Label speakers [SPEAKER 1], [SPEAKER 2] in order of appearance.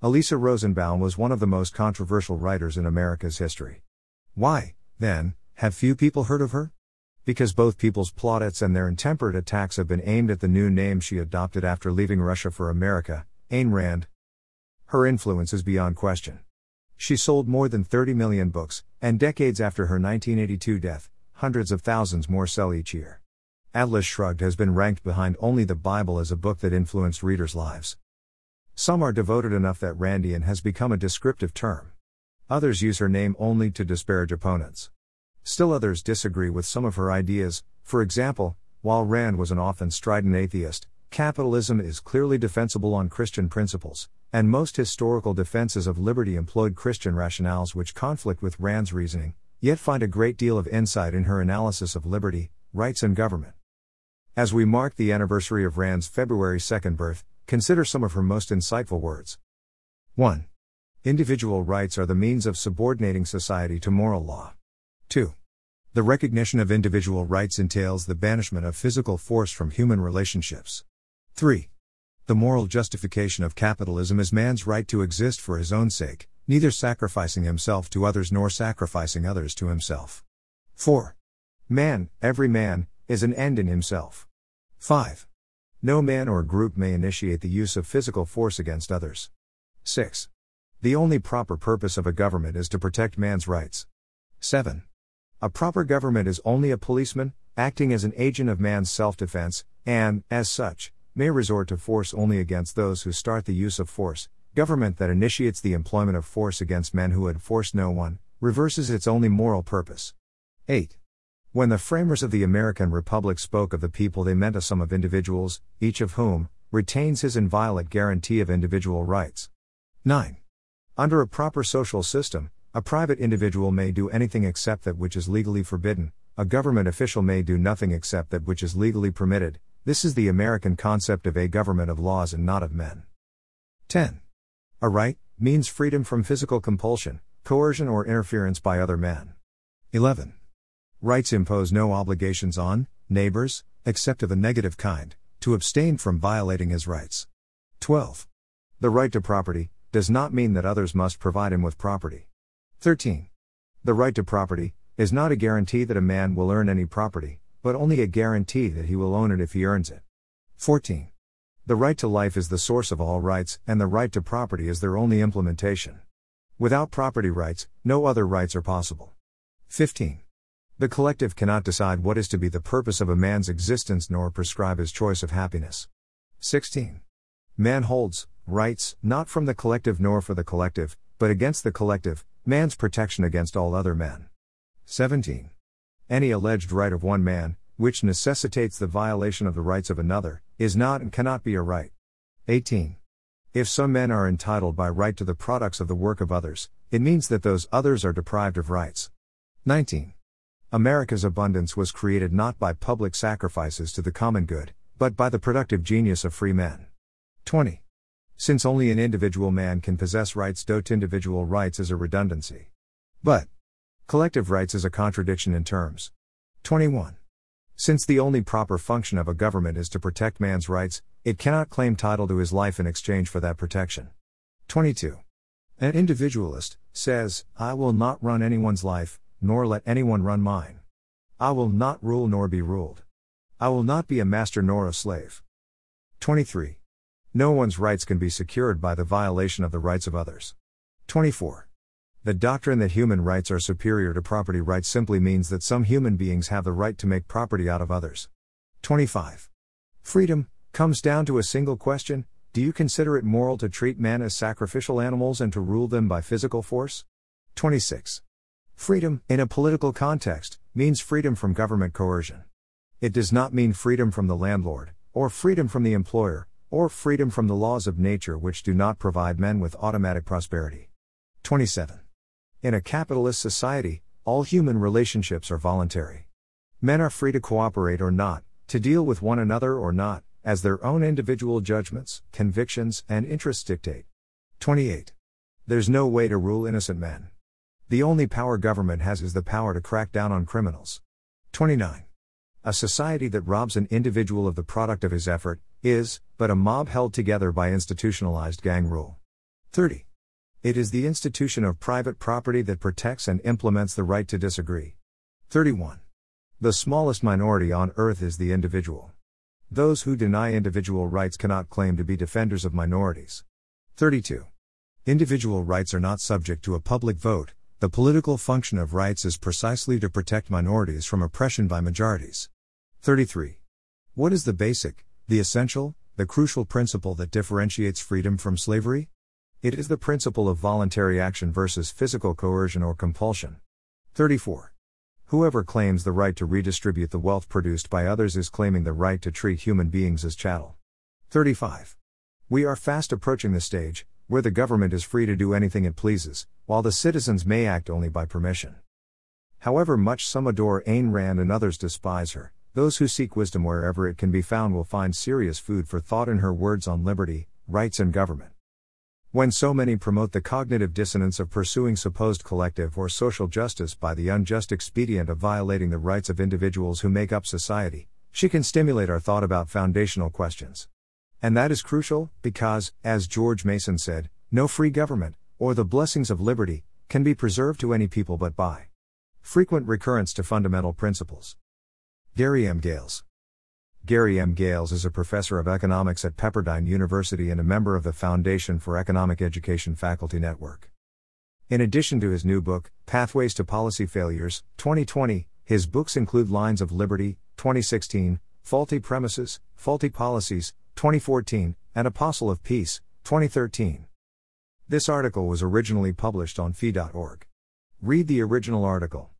[SPEAKER 1] Elisa Rosenbaum was one of the most controversial writers in America's history. Why, then, have few people heard of her? Because both people's plaudits and their intemperate attacks have been aimed at the new name she adopted after leaving Russia for America, Ayn Rand. Her influence is beyond question. She sold more than 30 million books, and decades after her 1982 death, hundreds of thousands more sell each year. Atlas Shrugged has been ranked behind only the Bible as a book that influenced readers' lives. Some are devoted enough that Randian has become a descriptive term. Others use her name only to disparage opponents. Still others disagree with some of her ideas, for example, while Rand was an often strident atheist, capitalism is clearly defensible on Christian principles, and most historical defenses of liberty employed Christian rationales which conflict with Rand's reasoning, yet find a great deal of insight in her analysis of liberty, rights, and government. As we mark the anniversary of Rand's February 2nd birth, Consider some of her most insightful words. 1. Individual rights are the means of subordinating society to moral law. 2. The recognition of individual rights entails the banishment of physical force from human relationships. 3. The moral justification of capitalism is man's right to exist for his own sake, neither sacrificing himself to others nor sacrificing others to himself. 4. Man, every man, is an end in himself. 5. No man or group may initiate the use of physical force against others. 6. The only proper purpose of a government is to protect man's rights. 7. A proper government is only a policeman, acting as an agent of man's self defense, and, as such, may resort to force only against those who start the use of force. Government that initiates the employment of force against men who had forced no one, reverses its only moral purpose. 8. When the framers of the American Republic spoke of the people, they meant a sum of individuals, each of whom retains his inviolate guarantee of individual rights. 9. Under a proper social system, a private individual may do anything except that which is legally forbidden, a government official may do nothing except that which is legally permitted. This is the American concept of a government of laws and not of men. 10. A right means freedom from physical compulsion, coercion, or interference by other men. 11. Rights impose no obligations on neighbors, except of a negative kind, to abstain from violating his rights. 12. The right to property does not mean that others must provide him with property. 13. The right to property is not a guarantee that a man will earn any property, but only a guarantee that he will own it if he earns it. 14. The right to life is the source of all rights, and the right to property is their only implementation. Without property rights, no other rights are possible. 15. The collective cannot decide what is to be the purpose of a man's existence nor prescribe his choice of happiness. 16. Man holds rights, not from the collective nor for the collective, but against the collective, man's protection against all other men. 17. Any alleged right of one man, which necessitates the violation of the rights of another, is not and cannot be a right. 18. If some men are entitled by right to the products of the work of others, it means that those others are deprived of rights. 19. America's abundance was created not by public sacrifices to the common good, but by the productive genius of free men. 20. Since only an individual man can possess rights, dot individual rights is a redundancy. But collective rights is a contradiction in terms. 21. Since the only proper function of a government is to protect man's rights, it cannot claim title to his life in exchange for that protection. 22. An individualist says, I will not run anyone's life, nor let anyone run mine. I will not rule nor be ruled. I will not be a master nor a slave. 23. No one's rights can be secured by the violation of the rights of others. 24. The doctrine that human rights are superior to property rights simply means that some human beings have the right to make property out of others. 25. Freedom comes down to a single question do you consider it moral to treat men as sacrificial animals and to rule them by physical force? 26. Freedom, in a political context, means freedom from government coercion. It does not mean freedom from the landlord, or freedom from the employer, or freedom from the laws of nature which do not provide men with automatic prosperity. 27. In a capitalist society, all human relationships are voluntary. Men are free to cooperate or not, to deal with one another or not, as their own individual judgments, convictions, and interests dictate. 28. There's no way to rule innocent men. The only power government has is the power to crack down on criminals. 29. A society that robs an individual of the product of his effort is but a mob held together by institutionalized gang rule. 30. It is the institution of private property that protects and implements the right to disagree. 31. The smallest minority on earth is the individual. Those who deny individual rights cannot claim to be defenders of minorities. 32. Individual rights are not subject to a public vote, the political function of rights is precisely to protect minorities from oppression by majorities. 33. What is the basic, the essential, the crucial principle that differentiates freedom from slavery? It is the principle of voluntary action versus physical coercion or compulsion. 34. Whoever claims the right to redistribute the wealth produced by others is claiming the right to treat human beings as chattel. 35. We are fast approaching the stage where the government is free to do anything it pleases, while the citizens may act only by permission. However much some adore Ayn Rand and others despise her, those who seek wisdom wherever it can be found will find serious food for thought in her words on liberty, rights, and government. When so many promote the cognitive dissonance of pursuing supposed collective or social justice by the unjust expedient of violating the rights of individuals who make up society, she can stimulate our thought about foundational questions. And that is crucial, because, as George Mason said, no free government, or the blessings of liberty, can be preserved to any people but by frequent recurrence to fundamental principles. Gary M. Galles Gary M. Galles is a professor of economics at Pepperdine University and a member of the Foundation for Economic Education Faculty Network. In addition to his new book, Pathways to Policy Failures, 2020, his books include Lines of Liberty, 2016, Faulty Premises, Faulty Policies, 2014, and Apostle of Peace, 2013. This article was originally published on fee.org. Read the original article.